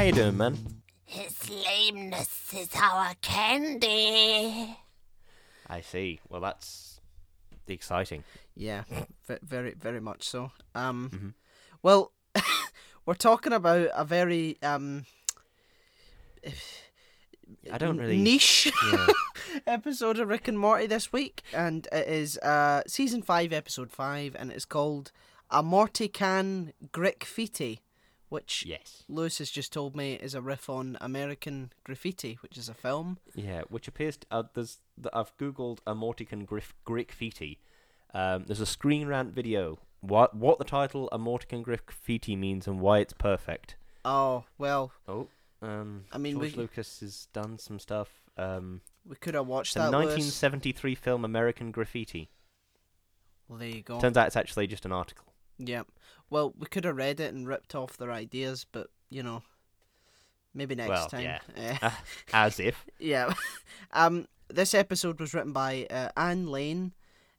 how you doing, man? His lameness is our candy. I see. Well, that's the exciting. Yeah, ve- very, very much so. Um, Mhm. well, we're talking about a very um I don't really. niche Yeah. episode of Rick and Morty this week, and it is uh season five, episode five, and it's called "A Morty Can Graffiti," which yes. Lewis has just told me is a riff on American Graffiti, which is a film. Yeah, which appears. To, uh, there's. I've googled a Mortican grif- graffiti. Um, there's a Screen Rant video. What what the title a Mortican graffiti means and why it's perfect. Oh well, Oh. Um, I mean, George we- Lucas has done some stuff. Um, we could have watched the that. Lewis. 1973 film American Graffiti. Well, there you go. Turns out it's actually just an article. Yeah. Well, we could have read it and ripped off their ideas, but you know, maybe next Well, time. yeah. Eh, As if. yeah. um, this episode was written by uh, Anne Lane,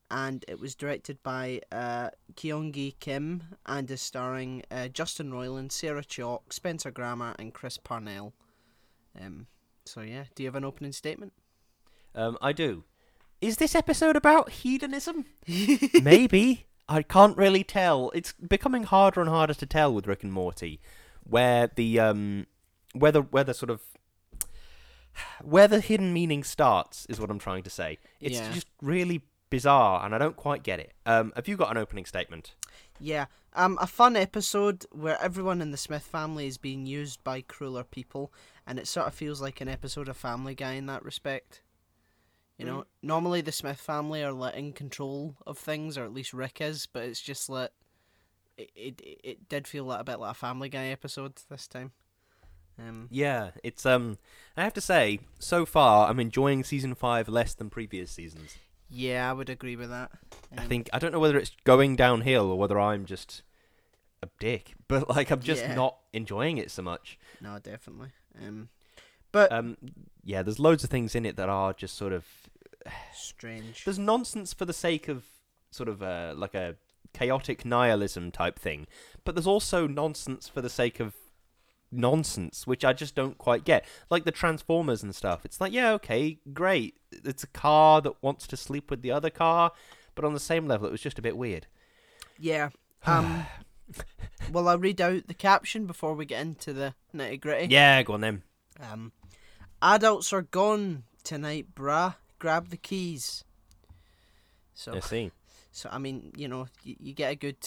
and it was directed by uh, Kyungi Kim, and is starring uh, Justin Roiland, Sarah Chalke, Spencer Grammer, and Chris Parnell. Um. So yeah, do you have an opening statement? Um, I do. Is this episode about hedonism? Maybe. I can't really tell. It's becoming harder and harder to tell with Rick and Morty, where the um, where the where the sort of where the hidden meaning starts is what I'm trying to say. It's Yeah. just really bizarre, and I don't quite get it. Um, have you got an opening statement? Yeah, um, a fun episode where everyone in the Smith family is being used by crueler people, and it sort of feels like an episode of Family Guy in that respect. You know, normally the Smith family are like in control of things, or at least Rick is, but it's just like it. It, it did feel a bit like a Family Guy episode this time. Um, Yeah, it's um. I have to say, so far I'm enjoying season five less than previous seasons. yeah, I would agree with that. I Um, think I don't know whether it's going downhill or whether I'm just a dick, but like I'm just Yeah. not enjoying it so much. no, definitely. Um, but Um, yeah, there's loads of things in it that are just sort of strange. there's nonsense for the sake of sort of uh, like a chaotic nihilism type thing, but there's also nonsense for the sake of nonsense, which I just don't quite get. Like the Transformers and stuff. It's like, yeah, okay, great. It's a car that wants to sleep with the other car, but on the same level, it was just a bit weird. Yeah. Um. Will I'll read out the caption before we get into the nitty gritty? yeah, go on then. Um, adults are gone tonight, brah. Grab the keys. So, I see. so I mean, you know, you, you get a good,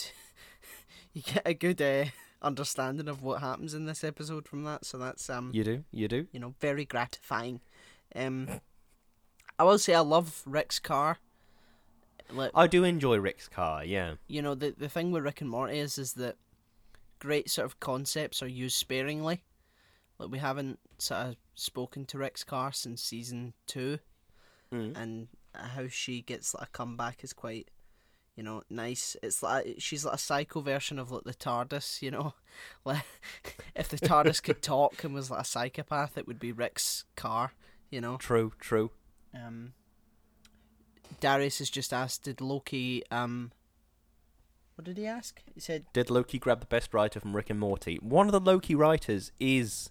you get a good uh, understanding of what happens in this episode from that. So that's um, You do, you do. you know, very gratifying. Um, I will say I love Rick's car. Like, I do enjoy Rick's car. Yeah. you know, the the thing with Rick and Morty is is that great sort of concepts are used sparingly. Like we haven't sort of spoken to Rick's car since season two, Mm. and how she gets like a comeback is quite, you know, nice. It's like she's like a psycho version of like the TARDIS. You know, like if the TARDIS could talk and was like a psychopath, it would be Rick's car. You know. True, true. Um, Darius has just asked, did Loki um. What did he ask? He said Did Loki grab the best writer from Rick and Morty? One of the Loki writers is,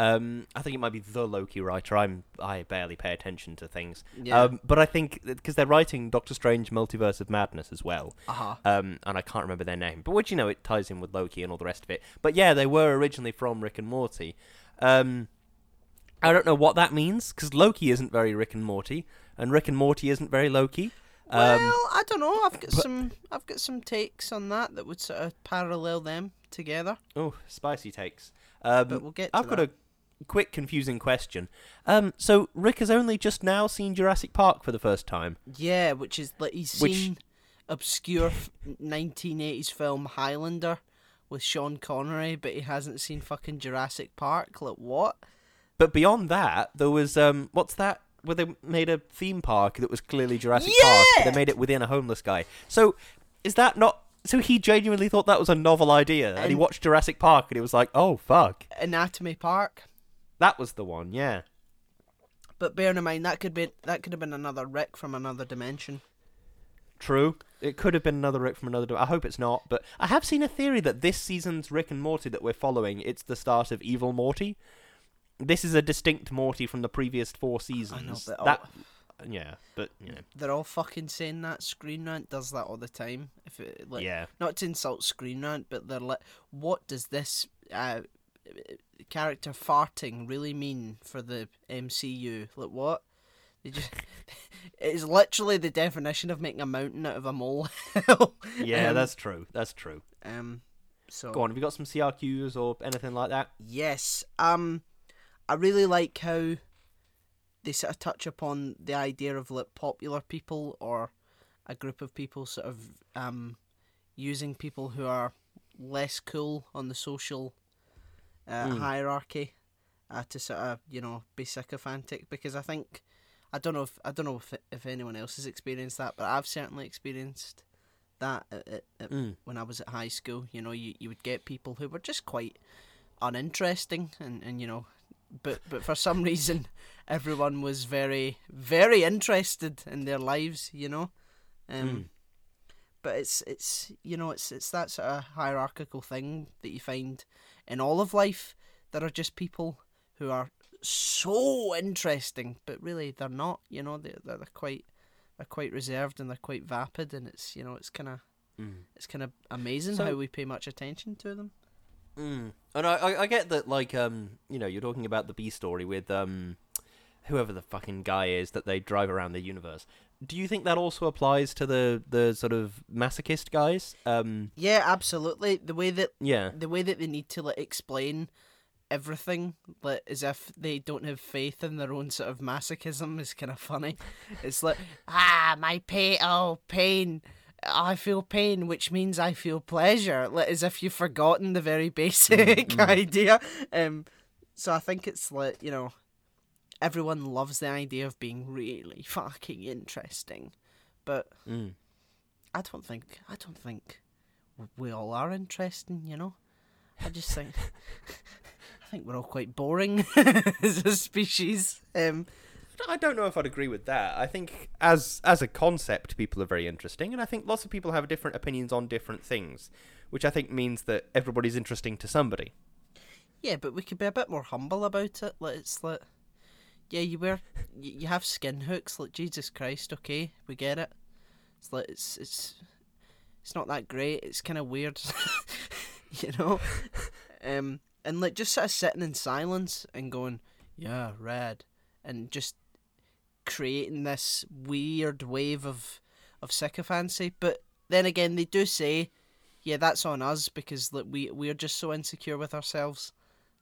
um, I think it might be the Loki writer. I'm I barely pay attention to things. Yeah. Um, but I think because they're writing Doctor Strange: Multiverse of Madness as well. Uh-huh. Um, and I can't remember their name, but which you know it ties in with Loki and all the rest of it. But yeah, they were originally from Rick and Morty. Um, I don't know what that means because Loki isn't very Rick and Morty, and Rick and Morty isn't very Loki. Um, well, I don't know. I've got but- some. I've got some takes on that that would sort of parallel them together. Oh, spicy takes. Um, But we'll get to I've got a quick, confusing question. Um, so Rick has only just now seen Jurassic Park for the first time. Yeah, which is like he's Which- seen obscure 1980s film Highlander with Sean Connery, but he hasn't seen fucking Jurassic Park. Like what? But beyond that, there was um, what's that? Where they made a theme park that was clearly Jurassic Park, but they made it within a homeless guy. So is that not? So he genuinely thought that was a novel idea, and he watched Jurassic Park, and he was like, "Oh fuck, Anatomy Park. That was the one." Yeah. But bearing in mind that could be that could have been another Rick from another dimension. True. It could have been another Rick from another. I hope it's not, but I have seen a theory that this season's Rick and Morty that we're following, it's the start of Evil Morty. This is a distinct Morty from the previous four seasons. all- that, yeah, but you know, They're all fucking saying that. Screen Rant does that all the time. If it, like, yeah, not to insult Screen Rant, but they're like, what does this uh, character farting really mean for the MCU? Like what? They just it's literally the definition of making a mountain out of a molehill. yeah, Um, that's true. That's true. um. So Go on, have you got some CRQs or anything like that? Yes. Um, I really like how they sort of touch upon the idea of like popular people or a group of people sort of um using people who are less cool on the social uh, Mm. hierarchy uh, to sort of you know be sycophantic because I think I don't know if I don't know if if anyone else has experienced that, but I've certainly experienced that at, at, Mm. when I was at high school. You know, you, you would get people who were just quite uninteresting, and, and you know, but but for some reason, everyone was very very interested in their lives. You know, um, Mm. but it's it's you know it's it's that sort of hierarchical thing that you find in all of life. There are just people who are so interesting, but really they're not. You know, they they're, they're quite they're quite reserved and they're quite vapid, and it's you know it's kind of Mm. it's kind of amazing So- how we pay much attention to them. Mm. And I, I, I get that, like, um, you know, you're talking about the B story with um, whoever the fucking guy is that they drive around the universe. Do you think that also applies to the the sort of masochist guys? Um, Yeah, absolutely. The way that yeah, the way that they need to like explain everything, like as if they don't have faith in their own sort of masochism, is kind of funny. It's like Ah, my pain. oh pain. I feel pain, which means I feel pleasure. Like as if you've forgotten the very basic mm. idea. Um, so I think it's like you know, everyone loves the idea of being really fucking interesting, but mm. I don't think I don't think we all are interesting. You know, I just think I think we're all quite boring as a species. Um, I don't know if I'd agree with that. I think as as a concept, people are very interesting, and I think lots of people have different opinions on different things, which I think means that everybody's interesting to somebody. yeah, but we could be a bit more humble about it. Like it's like, yeah, you wear you, have skin hooks. Like Jesus Christ, okay, we get it. It's like it's it's it's not that great. It's kind of weird, you know. Um, and like just sort of sitting in silence and going, yeah, red, and just creating this weird wave of of sycophancy. But then again, they do say, yeah, that's on us because like we we're just so insecure with ourselves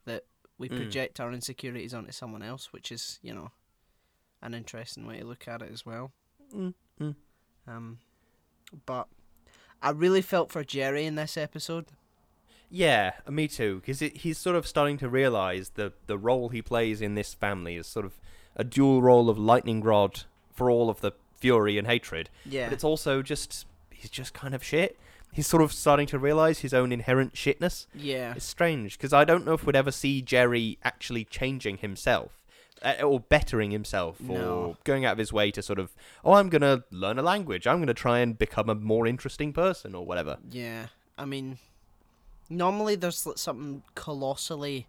that we Mm. project our insecurities onto someone else, which is you know an interesting way to look at it as well. Mm, mm. Um, but I really felt for Jerry in this episode. Yeah, me too. Because he's sort of starting to realize the the role he plays in this family is sort of a dual role of lightning rod for all of the fury and hatred, Yeah, but it's also just he's just kind of shit. He's sort of starting to realize his own inherent shitness. yeah, It's strange because I don't know if we'd ever see Jerry actually changing himself. Uh, or bettering himself, or going out of his way to sort of, oh, I'm gonna learn a language. I'm gonna try and become a more interesting person, or whatever. yeah. I mean, normally there's something colossally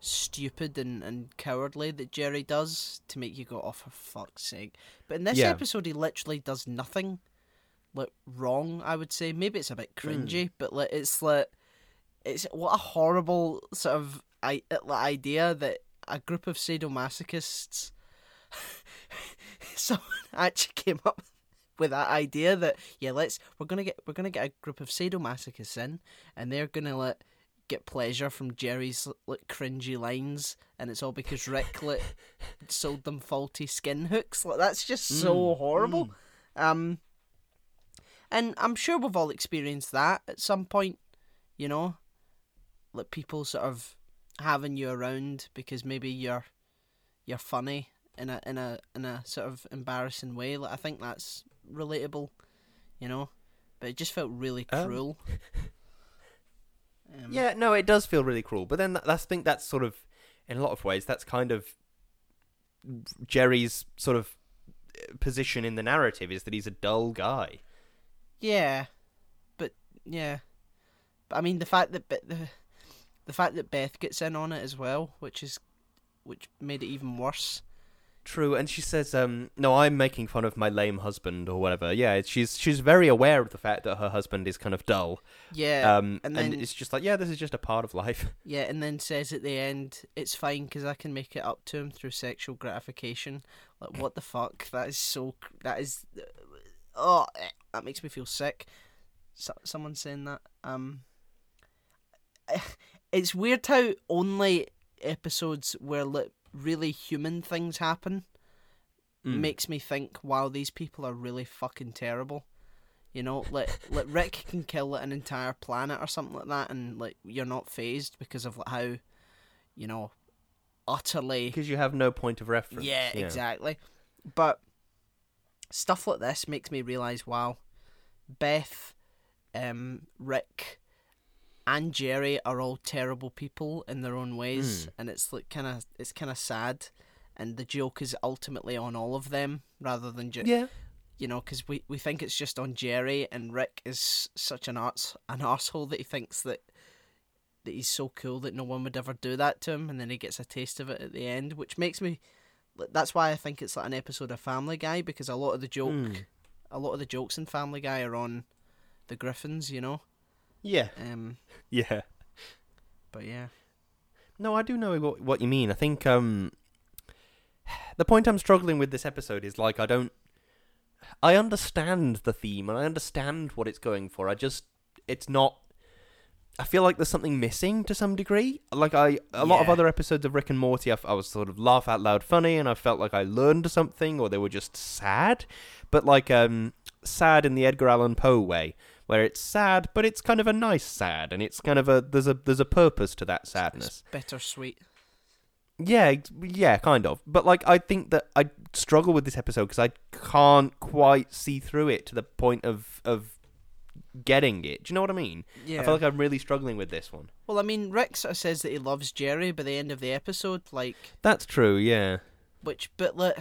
stupid and, and cowardly that Jerry does to make you go, "Oh, for fuck's sake!" But in this Yeah. episode, he literally does nothing like wrong. I would say. Maybe it's a bit cringy, but like it's like it's what a horrible sort of I, like, idea that a group of sadomasochists someone actually came up with that idea that yeah let's we're gonna get we're gonna get a group of sadomasochists in and they're gonna let get pleasure from Jerry's like cringy lines and it's all because Rick like sold them faulty skin hooks. Like that's just so Mm, horrible. Um and I'm sure we've all experienced that at some point you know like people sort of having you around because maybe you're you're funny in a in a in a sort of embarrassing way. Like I think that's relatable, you know. But it just felt really Um, cruel. Um, Yeah, no, it does feel really cruel. But then I think that's sort of, in a lot of ways, that's kind of Jerry's sort of uh, position in the narrative is that he's a dull guy. Yeah, but yeah, but I mean the fact that the the fact that Beth gets in on it as well, which is which made it even worse. True, and she says, um, "No, I'm making fun of my lame husband or whatever." Yeah, she's she's very aware of the fact that her husband is kind of dull. Yeah, um, and and, then- it's just like, yeah, this is just a part of life. yeah, and then says at the end, "It's fine because I can make it up to him through sexual gratification." Like, what the fuck? That is so. That is. Oh, eh, that makes me feel sick. So, someone saying that. Um, it's weird how only episodes where like really human things happen Mm. makes me think, wow, these people are really fucking terrible. You know, like like Rick can kill an entire planet or something like that, and like you're not phased because of like, how, you know, utterly. because you have no point of reference. Yeah, exactly. But stuff like this makes me realize, wow, Beth, um, Rick, and Jerry are all terrible people in their own ways, Mm. and it's like kind of it's kind of sad, and the joke is ultimately on all of them rather than just Yeah. you know because we, we think it's just on Jerry, and Rick is such an arse an arsehole that he thinks that that he's so cool that no one would ever do that to him, and then he gets a taste of it at the end, which makes me. That's why I think it's like an episode of Family Guy because a lot of the joke, Mm. A lot of the jokes in Family Guy are on the Griffins, you know. Yeah. Um, Yeah. but yeah, No, I do know what, what you mean. I think um, the point I'm struggling with this episode is like I don't. I understand the theme and I understand what it's going for. I just it's not. I feel like there's something missing to some degree. Like I, a lot of other episodes of Rick and Morty, I was sort of laugh out loud funny, and I felt like I learned something, or they were just sad. But like um, sad in the Edgar Allan Poe way, where it's sad, but it's kind of a nice sad, and it's kind of a there's a there's a purpose to that sadness. it's bittersweet. Yeah, yeah, kind of. But like, I think that I struggle with this episode because I can't quite see through it to the point of of getting it. Do you know what I mean? Yeah. I feel like I'm really struggling with this one. well, I mean, Rick sort of says that he loves Jerry by the end of the episode, like That's true. Yeah. which, but like,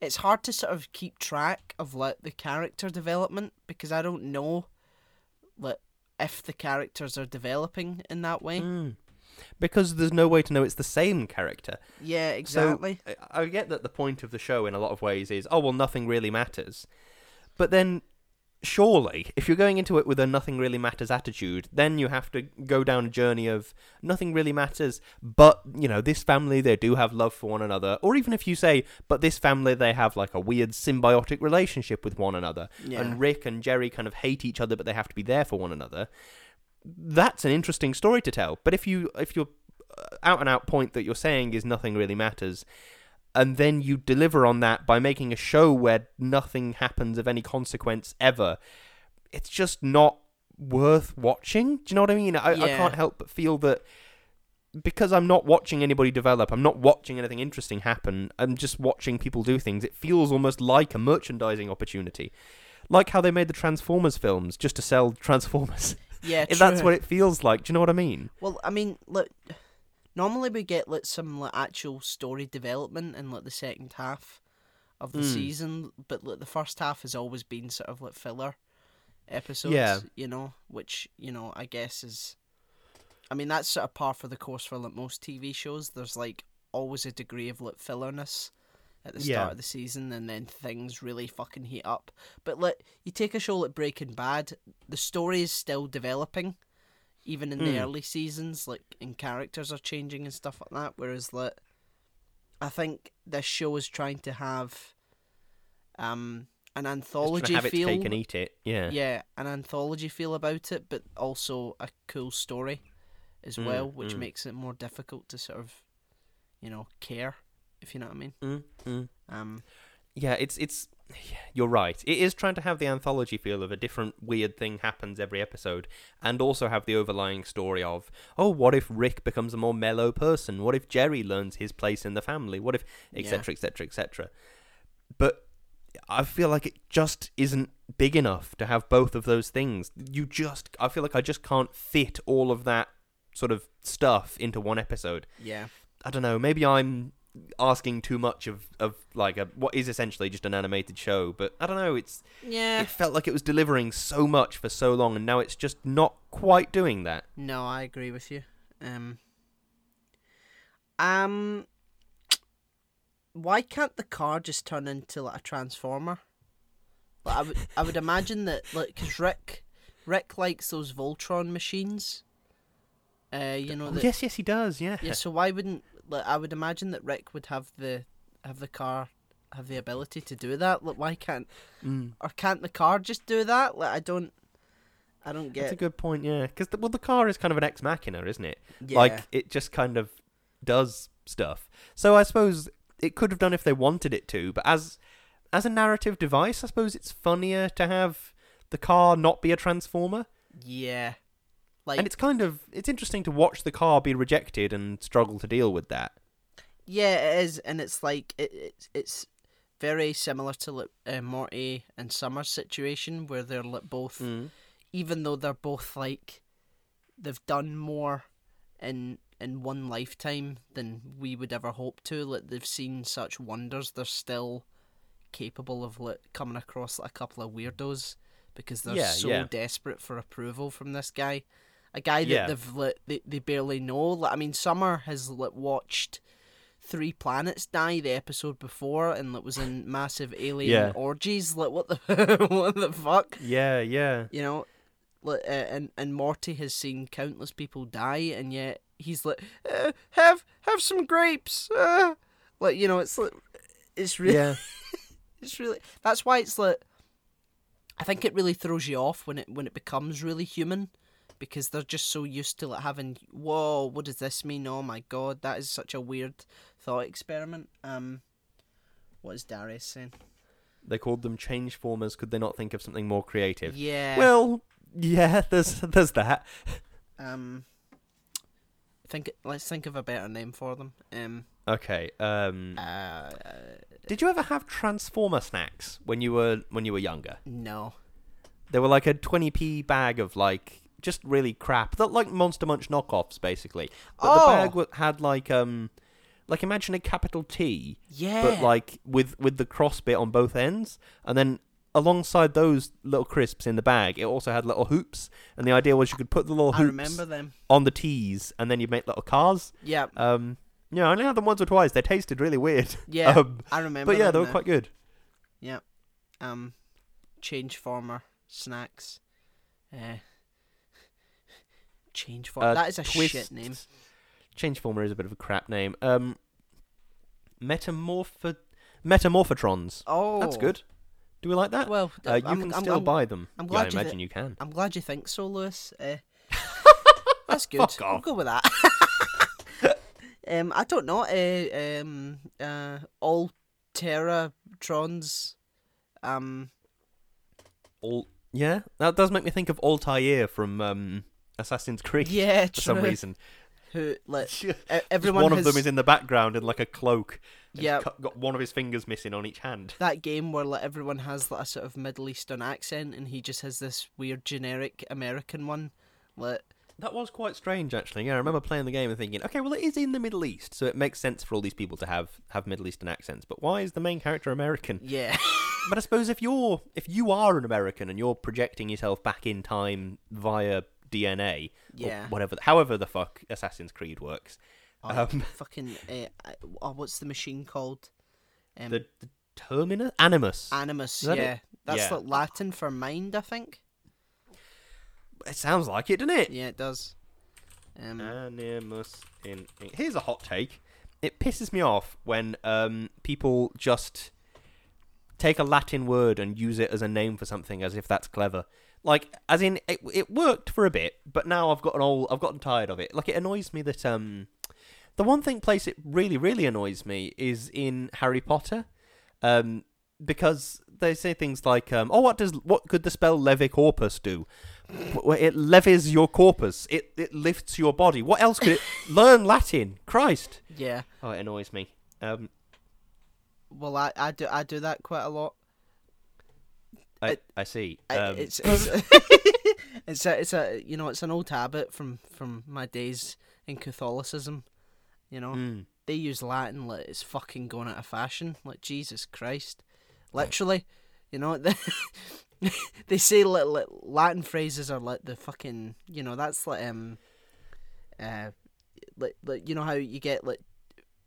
it's hard to sort of keep track of like the character development because I don't know, like, if the characters are developing in that way. Mm. Because there's no way to know it's the same character. Yeah, exactly. So I I get that the point of the show in a lot of ways is, oh well, nothing really matters. But then, surely, if you're going into it with a nothing really matters attitude, then you have to go down a journey of nothing really matters. But you know, this family they do have love for one another, or even if you say, but this family they have like a weird symbiotic relationship with one another, Yeah. and Rick and Jerry kind of hate each other, but they have to be there for one another. That's an interesting story to tell. But if you if your uh, out and out point that you're saying is nothing really matters, and then you deliver on that by making a show where nothing happens of any consequence ever, it's just not worth watching. Do you know what I mean? I, I can't help but feel that because I'm not watching anybody develop, I'm not watching anything interesting happen, I'm just watching people do things. It feels almost like a merchandising opportunity. Like how they made the Transformers films just to sell Transformers. yeah, If That's what it feels like. Do you know what I mean? Well, I mean, look, normally we get like some like actual story development in like the second half of the Mm. season, but like the first half has always been sort of like filler episodes. Yeah. you know, which you know I guess is, I mean that's sort of par for the course for like most TV shows. There's like always a degree of like fillerness at the start Yeah. of the season, and then things really fucking heat up. But like you take a show like Breaking Bad, the story is still developing even in the Mm. early seasons, like and characters are changing and stuff like that. Whereas like I think this show is trying to have um an anthology to have feel. its cake and eat it. Yeah. yeah, an anthology feel about it, but also a cool story as Mm, well, which mm. makes it more difficult to sort of you know, care, if you know what I mean. Mm, mm. Um Yeah, it's it's. yeah, You're right. It is trying to have the anthology feel of a different weird thing happens every episode, and also have the overlying story of, oh, what if Rick becomes a more mellow person? What if Jerry learns his place in the family? What if etc. etc. etc. But I feel like it just isn't big enough to have both of those things. You just, I feel like I just can't fit all of that sort of stuff into one episode. yeah. I don't know. Maybe I'm asking too much of of like a what is essentially just an animated show. But I don't know. It's Yeah. it felt like it was delivering so much for so long, and now it's just not quite doing that. No, I agree with you. Um. Um. Why can't the car just turn into like a transformer? Like, I would, I would imagine that, like, because Rick, Rick likes those Voltron machines. Uh, you know Oh, that. yes, yes, he does. Yeah. Yeah. So why wouldn't like I would imagine that Rick would have the have the car have the ability to do that? Like, why can't Mm. or can't the car just do that? Like, I don't. I don't get. That's a good point. Yeah, because well, the car is kind of an ex machina, isn't it? Yeah. Like it just kind of does stuff. So I suppose it could have done if they wanted it to, but as as a narrative device, I suppose it's funnier to have the car not be a transformer. yeah. Like and it's kind of it's interesting to watch the car be rejected and struggle to deal with that. Yeah, it is, and it's like it, it's it's very similar to uh, Morty and Summer's situation, where they're like both, even though they're both like they've done more in in one lifetime than we would ever hope to. Like they've seen such wonders, they're still capable of like coming across like a couple of weirdos because they're Yeah, so yeah. desperate for approval from this guy. A guy that Yeah. they've they, they barely know. Like, I mean, Summer has like watched Three Planets Die the episode before, and like was in massive alien Yeah. orgies. Like, what the what the fuck? Yeah, yeah. You know, like, uh, and and Morty has seen countless people die, and yet he's like, uh, have have some grapes. Uh. Like, you know, it's like it's really Yeah. it's really that's why it's like I think it really throws you off when it when it becomes really human because they're just so used to like having whoa what does this mean oh my god that is such a weird thought experiment um what is Darius saying They called them change formers. Could they not think of something more creative? yeah Well, yeah. There's there's that. um think let's think of a better name for them um Okay. Um. uh Did you ever have transformer snacks when you were when you were younger? no They were like a 20p bag of like just really crap. They're like Monster Munch knockoffs basically. But the Oh. bag wa- had like um like imagine a capital T yeah but like with with the cross bit on both ends and then alongside those little crisps in the bag it also had little hoops and the idea was you could put the little I hoops remember them on the T's and then you'd make little cars. yeah Um yeah, I only had them once or twice. They tasted really weird. yeah Um, I remember but yeah, they were quite good. Yeah. Um, change former snacks. Uh, change former. Uh, that is a Twist- shit name. Changeformer is a bit of a crap name. Um, Metamorpho Metamorphotrons. Oh, That's good. Do we like that? Well, uh, you I'm, can I'm, still I'm, buy them. I'm yeah, glad I you imagine you can. I'm glad you think so, Lewis. Uh, that's good. Fuck I'll off. go with that. um, I don't know. Uh, um, uh, all Terratrons. Um, All yeah, that does make me think of Altair from um, Assassin's Creed yeah, for some reason. Who like Just everyone one has, of them is in the background in like a cloak. Yeah. got one of his fingers missing on each hand. that game where like everyone has like a sort of Middle Eastern accent, and he just has this weird generic American one. Like, That was quite strange, actually. Yeah, I remember playing the game and thinking, okay, well, it is in the Middle East, so it makes sense for all these people to have have Middle Eastern accents. But why is the main character American? yeah, But I suppose if you're if you are an American and you're projecting yourself back in time via DNA, or Yeah. whatever, however the fuck Assassin's Creed works, Oh, um, fucking. Uh, oh, what's the machine called? Um, the, the Terminus Animus. Animus. that it? Yeah, that's Yeah. like Latin for mind, I think. it sounds like it, doesn't it? Yeah, it does. Um, Animus in, in- Here's a hot take. It pisses me off when um, people just take a Latin word and use it as a name for something as if that's clever. Like, as in, it, it worked for a bit, but now I've gotten old. I've gotten tired of it. Like, it annoys me that um, the one thing place it really, really annoys me is in Harry Potter, um, because they say things like, um, "Oh, what does what could the spell levicorpus do?" It levies your corpus. It it lifts your body. What else could it learn Latin? Christ! yeah. Oh, it annoys me. Um, Well, I, I do I do that quite a lot. I I see. I- Um, it's it's it's a it's a you know it's an old habit from from my days in Catholicism. You know, mm, they use Latin like it's fucking going out of fashion. Like Jesus Christ, literally, you know. They, they say li- li- Latin phrases are like the fucking, you know, that's like um, uh, like like you know how you get like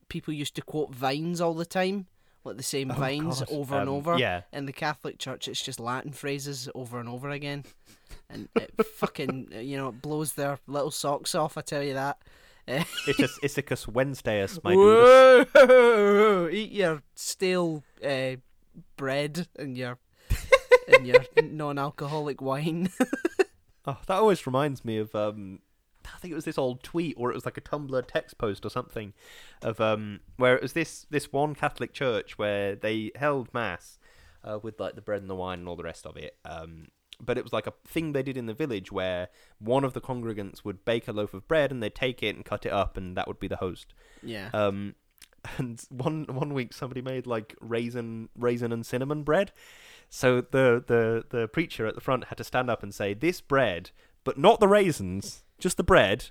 people used to quote vines all the time, like the same Oh, vines God. over and Um, over. Yeah. In the Catholic Church, it's just Latin phrases over and over again, and it fucking you know it blows their little socks off. I tell you that. It's just Issachus Wednesdayus, my dude. Eat your stale uh, bread and your and your non-alcoholic wine. Oh, that always reminds me of um I think it was this old tweet or it was like a Tumblr text post or something of um where it was this this one Catholic church where they held mass uh, with like the bread and the wine and all the rest of it. Um but it was like a thing they did in the village where one of the congregants would bake a loaf of bread and they'd take it and cut it up and that would be the host. yeah. Um, and one one week somebody made like raisin raisin and cinnamon bread. So the the the preacher at the front had to stand up and say, "This bread, but not the raisins, just the bread,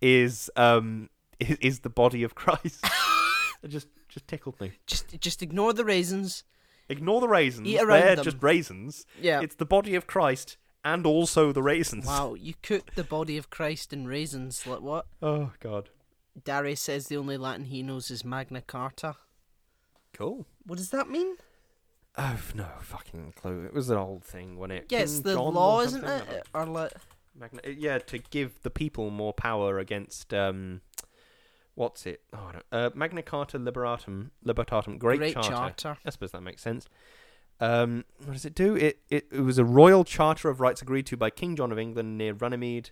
is um is, is the body of Christ." it just just tickled me. just just ignore the raisins. Ignore the raisins; Eat around they're them. just raisins. Yeah. It's the body of Christ and also the raisins. Wow, you cooked the body of Christ in raisins. Like what? Oh God. Darius says the only Latin he knows is Magna Carta. Cool. What does that mean? I've no fucking clue. It was an old thing, wasn't it? Yeah, it's King the John or law, isn't something? it? Or like Magna- uh, yeah, to give the people more power against um, what's it? Oh, I don't, uh, Magna Carta Liberatum, Libertatum, Great, Great Charter. Charter. I suppose that makes sense. Um, what does it do? It, it it was a royal charter of rights agreed to by King John of England near Runnymede,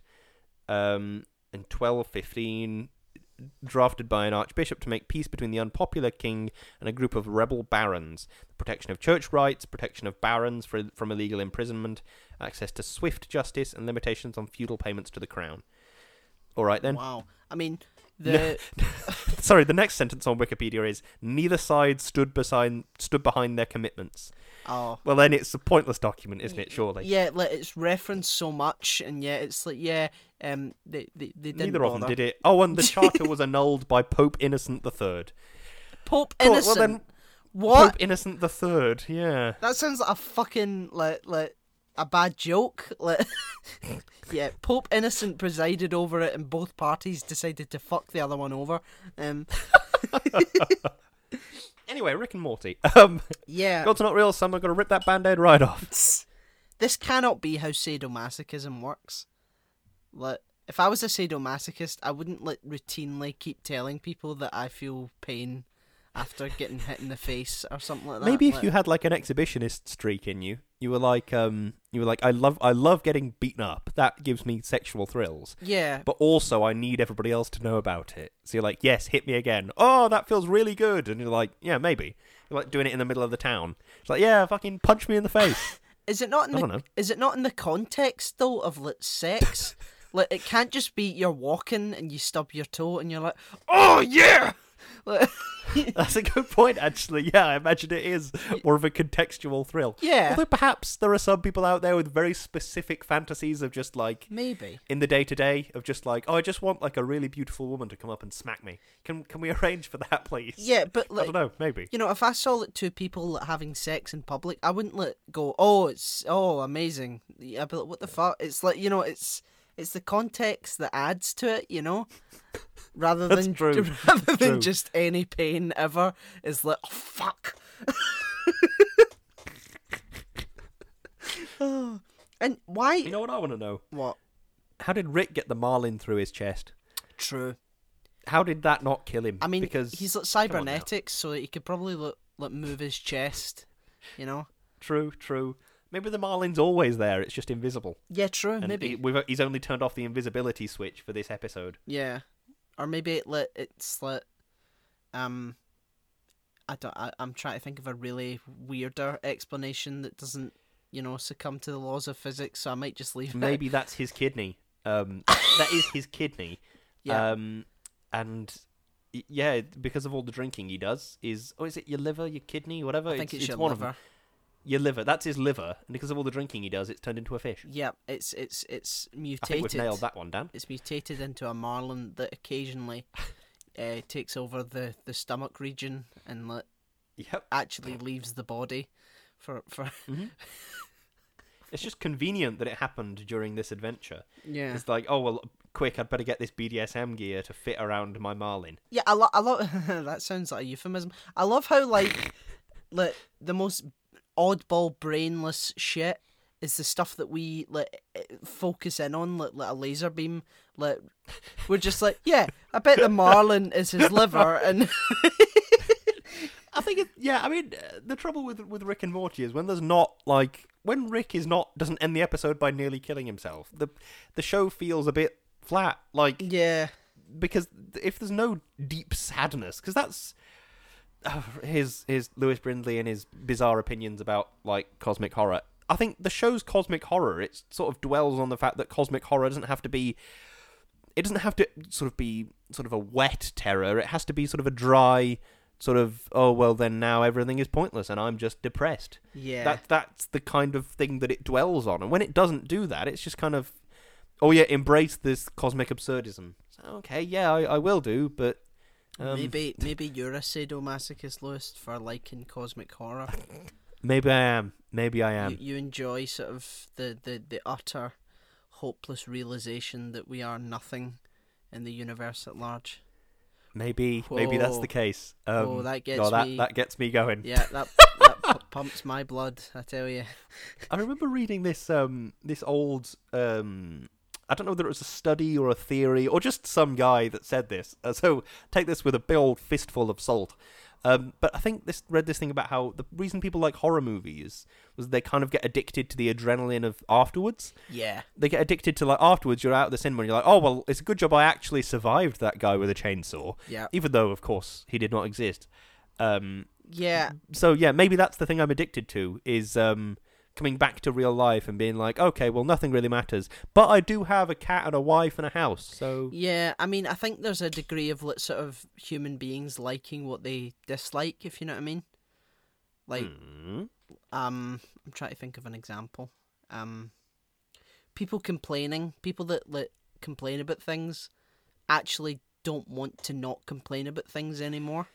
um, in twelve fifteen, drafted by an archbishop to make peace between the unpopular king and a group of rebel barons. The protection of church rights, protection of barons for, from illegal imprisonment, access to swift justice, and limitations on feudal payments to the crown. All right then. wow. I mean, the Sorry, the next sentence on Wikipedia is neither side stood beside stood behind their commitments. oh Well, then it's a pointless document, isn't it? Surely. yeah, like it's referenced so much, and yeah, it's like yeah, um, they they, they didn't Neither of them did it. Oh, and the charter was annulled by Pope Innocent the Third. Pope Innocent. Well, then what? Pope Innocent the Third. Yeah. That sounds like a fucking like like a bad joke. Yeah, Pope Innocent presided over it, and both parties decided to fuck the other one over. Um, Anyway, Rick and Morty. Um, yeah, God's not real. Some are gonna rip that band-aid right off. this cannot be how sadomasochism works. Like, if I was a sadomasochist, I wouldn't like routinely keep telling people that I feel pain after getting hit in the face or something like that. Maybe if Like- you had like an exhibitionist streak in you, you were like, um, you were like, I love, I love getting beaten up. That gives me sexual thrills. yeah, But also, I need everybody else to know about it. So you're like, yes, hit me again. Oh, that feels really good. And you're like, yeah, maybe. You're like doing it in the middle of the town. It's like, yeah, fucking punch me in the face. Is it not in I the don't know. is it not in the context though of like sex? like it can't just be you're walking and you stub your toe and you're like, oh yeah. Like, That's a good point, actually. Yeah, I imagine it is more of a contextual thrill. yeah, Although perhaps there are some people out there with very specific fantasies of just like maybe. in the day to day of just like, oh, I just want like a really beautiful woman to come up and smack me. Can can we arrange for that, please? Yeah, but I don't know, maybe. you know, if I saw like two people like, having sex in public, I wouldn't like go, oh, it's oh amazing. Yeah, but what the fuck? It's like you know, it's it's the context that adds to it, you know, rather That's than true. rather than just any pain ever. Is like, oh fuck. Oh, and why? You know what I want to know? what? How did Rick get the marlin through his chest? True. How did that not kill him? I mean, because he's like cybernetics, so he could probably like, like move his chest. You know? True, true. Maybe the marlin's always there. It's just invisible. Yeah, true. And maybe. he- we've, he's only turned off the invisibility switch for this episode. Yeah, or maybe it let it slit. um. I don't. I, I'm trying to think of a really weirder explanation that doesn't, you know, succumb to the laws of physics. So I might just leave. it. Maybe that's his kidney. Um, that is his kidney. Yeah. Um, and yeah, because of all the drinking he does, is oh, is it your liver, your kidney, whatever? I think it's, your one liver. of them. Your liver. That's his liver, and because of all the drinking he does, it's turned into a fish. Yeah, it's it's it's mutated. I think we've nailed that one, Dan. It's mutated into a marlin that occasionally uh, takes over the the stomach region and like Yep. actually leaves the body for for It's just convenient that it happened during this adventure. yeah It's like, oh well, quick, I'd better get this BDSM gear to fit around my Marlin. yeah I lo- I love that sounds like a euphemism. I love how like like the most oddball brainless shit is the stuff that we like focus in on like, like a laser beam like we're just like yeah I bet the marlin is his liver and I think it, yeah. I mean, uh, the trouble with with Rick and Morty is when there's not like when Rick is not doesn't end the episode by nearly killing himself. The the show feels a bit flat. Like yeah because if there's no deep sadness, because that's his his Lewis Brindley and his bizarre opinions about like cosmic horror. I think the show's cosmic horror. It sort of dwells on the fact that cosmic horror doesn't have to be. It doesn't have to sort of be sort of a wet terror. It has to be sort of a dry, sort of oh well then now everything is pointless and I'm just depressed. yeah That that's the kind of thing that it dwells on. And when it doesn't do that, it's just kind of oh yeah, embrace this cosmic absurdism. So, okay, yeah, I, I will do, but um, maybe maybe you're a sadomasochist, Lewis, for liking cosmic horror. maybe I am. Maybe I am. you, you enjoy sort of the, the, the utter hopeless realization that we are nothing in the universe at large. Maybe maybe that's the case. Um, Whoa, that gets no, that me- that gets me going. Yeah, that that pu- pumps my blood. I tell you. I remember reading this um this old um I don't know whether it was a study or a theory or just some guy that said this. Uh, so take this with a big old fistful of salt. Um, but I think this read this thing about how the reason people like horror movies was they kind of get addicted to the adrenaline of afterwards. Yeah. They get addicted to like afterwards you're out of the cinema and you're like, oh well, it's a good job I actually survived that guy with a chainsaw, Yeah. even though of course he did not exist. Um, Yeah. so yeah, maybe that's the thing I'm addicted to is um, coming back to real life and being like, okay, well nothing really matters, but I do have a cat and a wife and a house, so Yeah, I mean, I think there's a degree of like, sort of human beings liking what they dislike, if you know what I mean. Like, Hmm. um, I'm trying to think of an example. Um, people complaining, people that like, complain about things, actually don't want to not complain about things anymore.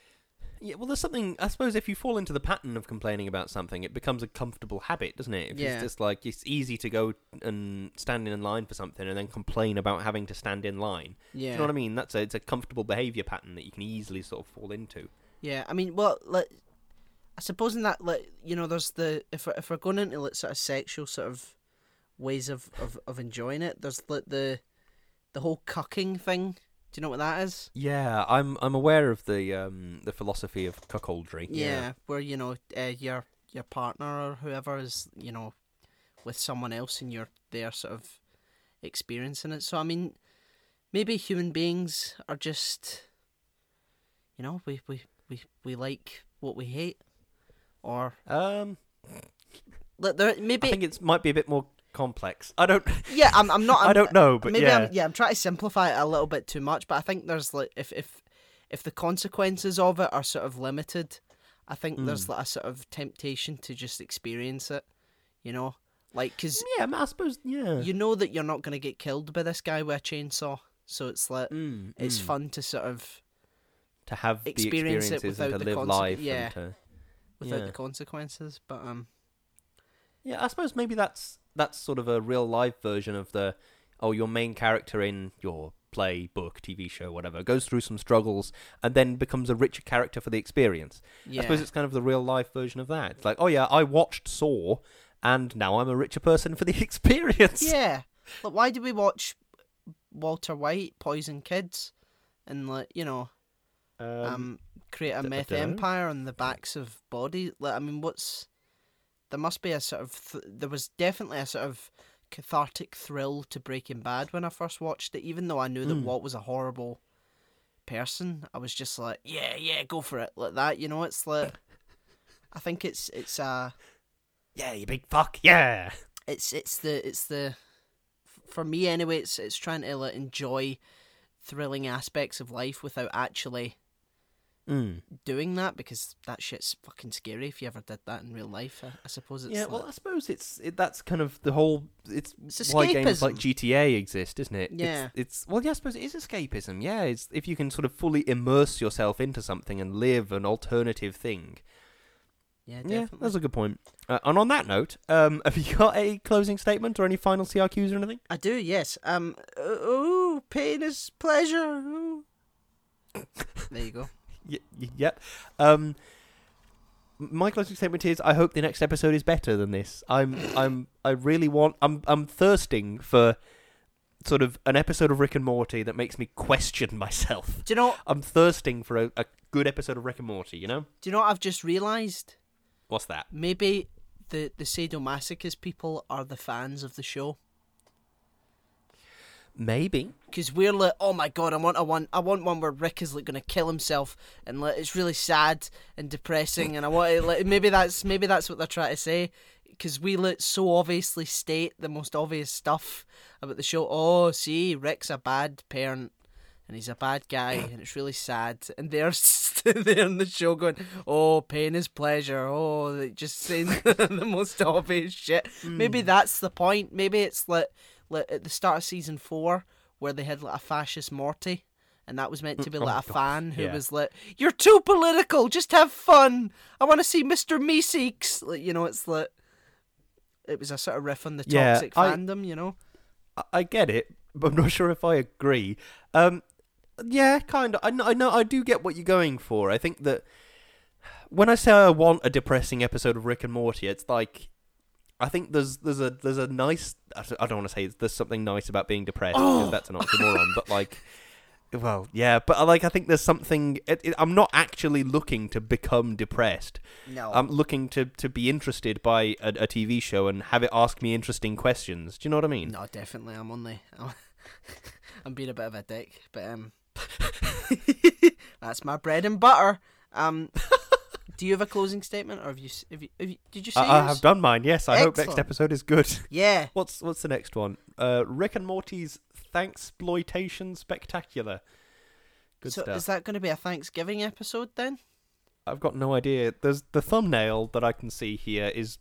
Yeah. Well, there's something. I suppose if you fall into the pattern of complaining about something, it becomes a comfortable habit, doesn't it? If Yeah. it's just like it's easy to go and stand in line for something and then complain about having to stand in line. Yeah. Do you know what I mean? That's a it's a comfortable behavior pattern that you can easily sort of fall into. Yeah, I mean, well, like, I suppose in that, like, you know, there's the if we're, if we're going into like sort of sexual sort of ways of, of, of enjoying it, there's like the the whole cucking thing. Do you know what that is? Yeah, I'm I'm aware of the um the philosophy of cuckoldry. Yeah, where you know uh, your your partner or whoever is you know with someone else and you're there sort of experiencing it. So I mean, maybe human beings are just you know we we we, we like what we hate or Um, there, maybe I think it might be a bit more complex. I don't. yeah. I'm. I'm not. I'm, I don't know, but maybe yeah. I'm. Yeah, I'm trying to simplify it a little bit too much, but I think there's like if if if the consequences of it are sort of limited, I think there's Mm. like a sort of temptation to just experience it. You know, like because Yeah, I suppose. Yeah. you know that you're not gonna get killed by this guy with a chainsaw, so it's like Mm, it's mm. fun to sort of to have the experience it without to the live conse- life. yeah. To, without Yeah. the consequences. But um, yeah, I suppose maybe that's that's sort of a real life version of the oh, your main character in your play, book, TV show, whatever, goes through some struggles and then becomes a richer character for the experience. yeah, I suppose it's kind of the real life version of that. It's like, oh yeah, I watched Saw, and now I'm a richer person for the experience. yeah. Like, why did we watch Walter White poison kids, and like you know Um, um, create a meth empire on the backs of bodies. Like, I mean, what's there must be a sort of th- there was definitely a sort of cathartic thrill to Breaking Bad when I first watched it. Even though I knew that Mm. Walt was a horrible person, I was just like, yeah, yeah, go for it, like that. You know, it's like I think it's it's uh yeah, you big fuck, yeah. it's it's the it's the for me anyway. It's it's trying to like, enjoy thrilling aspects of life without actually Mm. doing that because that shit's fucking scary if you ever did that in real life. I, I suppose it's Yeah, well, I suppose it's it, that's kind of the whole. It's, It's why games like. GTA exist, isn't it? Yeah. It's, it's well, yeah, I suppose it is escapism. Yeah, it's if you can sort of fully immerse yourself into something and live an alternative thing. yeah, Yeah, definitely. that's a good point. Uh, and on that note, um, have you got a closing statement or any final CRQs or anything? I do, yes. Um, ooh, pain is pleasure. Ooh. there you go. Y- y- yep. Um, my closing statement is: I hope the next episode is better than this. I'm, I'm, I really want. I'm, I'm thirsting for sort of an episode of Rick and Morty that makes me question myself. Do you know? I'm thirsting for a, a good episode of Rick and Morty. You know Do you know what I've just realised? what's that? Maybe the the sadomasochist people are the fans of the show. Maybe. Because we're like, oh my god, I want a one, I want one where Rick is like gonna kill himself, and like it's really sad and depressing, and I want it, like maybe that's maybe that's what they're trying to say. Because we like so obviously state the most obvious stuff about the show. Oh, see, Rick's a bad parent, and he's a bad guy, and it's really sad. And they're there in the show going, oh, pain is pleasure. Oh, they just saying the most obvious shit. Hmm. Maybe that's the point. Maybe it's like, like at the start of season four where they had like a fascist Morty. And that was meant to be Oh like my a fan who yeah. was like, "You're too political. Just have fun. I want to see Mr. Meeseeks." Like, you know, it's like it was a sort of riff on the Yeah, toxic I- fandom. You know, I, I get it, but I'm not sure if I agree. Um, yeah, kind of. I know, I know. I do get what you're going for. I think that when I say I want a depressing episode of Rick and Morty, it's like I think there's there's a there's a nice. I don't- I don't want to say there's something nice about being depressed because that's an oxymoron, but like. Well, yeah, but I like. I think there's something. It, it, I'm not actually looking to become depressed. no, I'm looking to, to be interested by a, a TV show and have it ask me interesting questions. Do you know what I mean? no, definitely. I'm only, I'm, I'm being a bit of a dick, but um, that's my bread and butter. Um, do you have a closing statement, or have you, have you, have you did you say I, I, have done mine. Yes, I hope next episode is good. Yeah, What's what's the next one? Uh, Rick and Morty's Thanksploitation Spectacular. Good so stuff. is that going to be a Thanksgiving episode then? I've got no idea. There's the thumbnail that I can see here is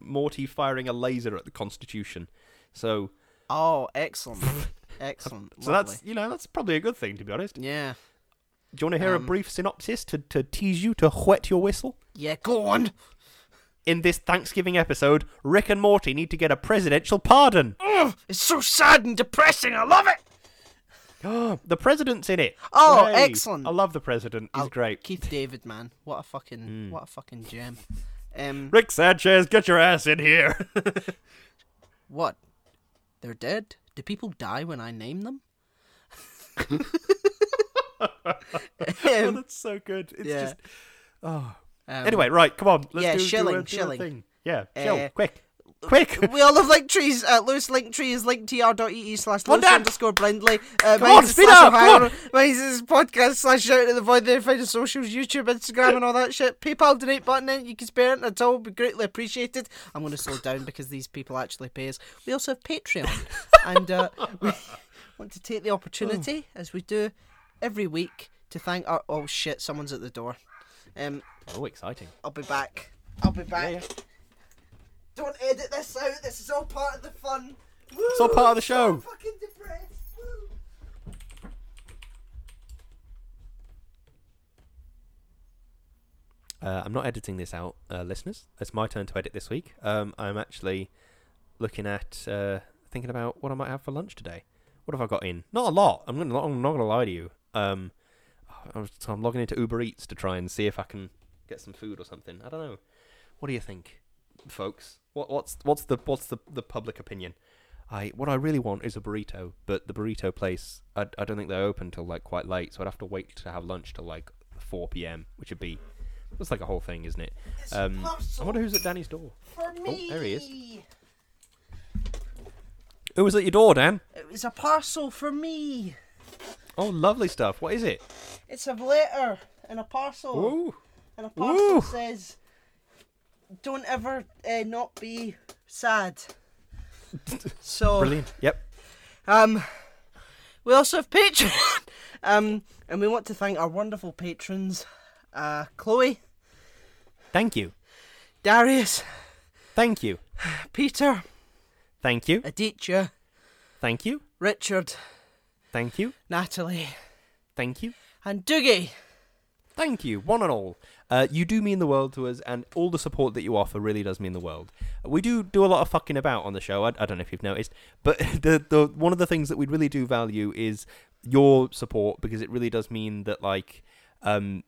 Morty firing a laser at the Constitution. So Oh, excellent, excellent. so lovely. that's you know that's probably a good thing to be honest. yeah, Do you want to hear Um, a brief synopsis to, to tease you to whet your whistle? yeah. Go on. In this Thanksgiving episode, Rick and Morty need to get a presidential pardon. Ugh, it's so sad and depressing. I love it. the president's in it. Oh, Hooray. excellent. I love the president. He's I'll- great. Keith David, man, what a fucking, Mm. what a fucking gem. Um, Rick Sanchez, get your ass in here. what? They're dead. Do people die when I name them? oh, um, that's so good. It's yeah. just. Oh. um, Anyway, right, come on. Let's yeah, do, shilling, a- do a shilling. thing. Yeah, shill, Uh, quick, quick. we all have link trees. Uh, Lewis link tree is linktr.ee slash on, Dan. underscore blindly. Uh, Come on, speed up, come. Mine's is podcast slash shout at the void. Then find the socials, YouTube, Instagram, and all that shit. PayPal donate button. In. You can spare it at all. Be greatly appreciated. I'm going to slow down because these people actually pay us. We also have Patreon, and uh, we want to take the opportunity as we do every week to thank our. Oh shit! Someone's at the door. Um, Oh, exciting. I'll be back. I'll be back. Yeah, Don't edit this out. This is all part of the fun. It's all part of the show. I'm fucking depressed. Woo. Uh, I'm not editing this out, uh, listeners. It's my turn to edit this week. Um, I'm actually looking at uh, thinking about what I might have for lunch today. What have I got in? Not a lot. I'm gonna. I'm not gonna lie to you. Um, I was, so I'm logging into Uber Eats to try and see if I can get some food or something. I don't know. What do you think, folks? What what's what's the what's the the public opinion? I what I really want is a burrito, but the burrito place I, I don't think they're open till like quite late, so I'd have to wait to have lunch till like 4 p.m., which would be that's like a whole thing, isn't it? Um, I wonder who's at Danny's door. for me. there he is. Who was at your door, Dan? It was a parcel for me. Oh, lovely stuff. What is it? It's a letter and a parcel. Ooh, And a parcel Ooh. says, "Don't ever uh, not be sad." so brilliant. Yep. Um, we also have Patreon. um, And we want to thank our wonderful patrons, uh, Chloe, Thank you. Darius, Thank you. Peter, Thank you. Aditya, Thank you. Richard, Thank you. Natalie, Thank you. and Doogie. Thank you, one and all. Uh, you do mean the world to us, and all the support that you offer really does mean the world. We do do a lot of fucking about on the show. I, I don't know if you've noticed, but the the one of the things that we really do value is your support because it really does mean that like um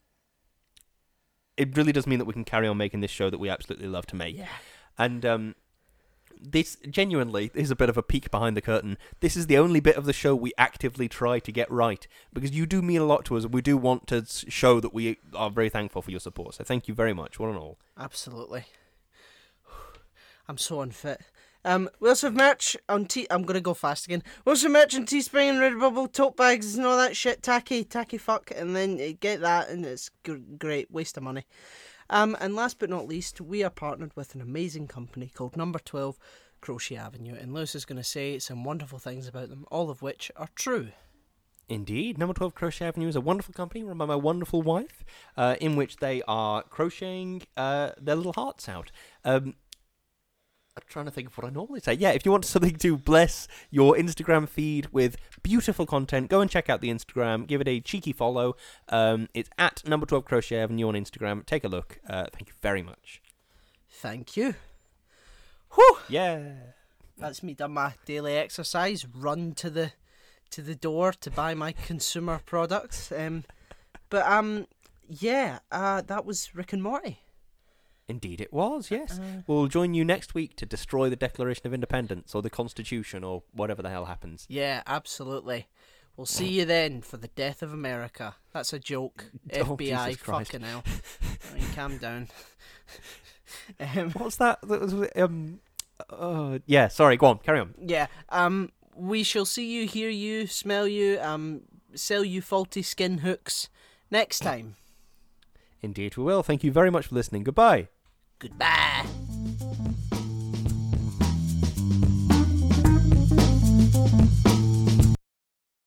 it really does mean that we can carry on making this show that we absolutely love to make. Yeah. And um, this genuinely is a bit of a peek behind the curtain. This is the only bit of the show we actively try to get right because you do mean a lot to us. We do want to show that we are very thankful for your support. So thank you very much, one and all. Absolutely. I'm so unfit. Um, we also have merch on T. I'm gonna go fast again. We also have merch on Teespring and Redbubble, tote bags and all that shit. Tacky, tacky fuck, and then you get that, and it's gr- great. Waste of money. Um, and last but not least, we are partnered with an amazing company called Number Twelve Crochet Avenue, and Lewis is gonna say some wonderful things about them, all of which are true. Indeed, Number 12 Crochet Avenue is a wonderful company run by my wonderful wife, uh, in which they are crocheting uh, their little hearts out. Um, I'm trying to think of what I normally say. Yeah, if you want something to bless your Instagram feed with beautiful content, go and check out the Instagram. Give it a cheeky follow. Um, it's at Number 12 Crochet Avenue on Instagram. Take a look. Uh, thank you very much. Thank you. Whew. Yeah. That's me done my daily exercise. Run to the to the door to buy my consumer products. Um, but um, yeah, uh, that was Rick and Morty. Indeed, it was, yes. Uh, We'll join you next week to destroy the Declaration of Independence or the Constitution or whatever the hell happens. yeah, absolutely. We'll see you then for the death of America. That's a joke. Oh, FBI, fucking hell. I mean, calm down. um, What's that? That um, uh, yeah, sorry, go on, carry on. yeah. Um, we shall see you, hear you, smell you, um, sell you faulty skin hooks next time. Indeed, we will. Thank you very much for listening. Goodbye. Goodbye.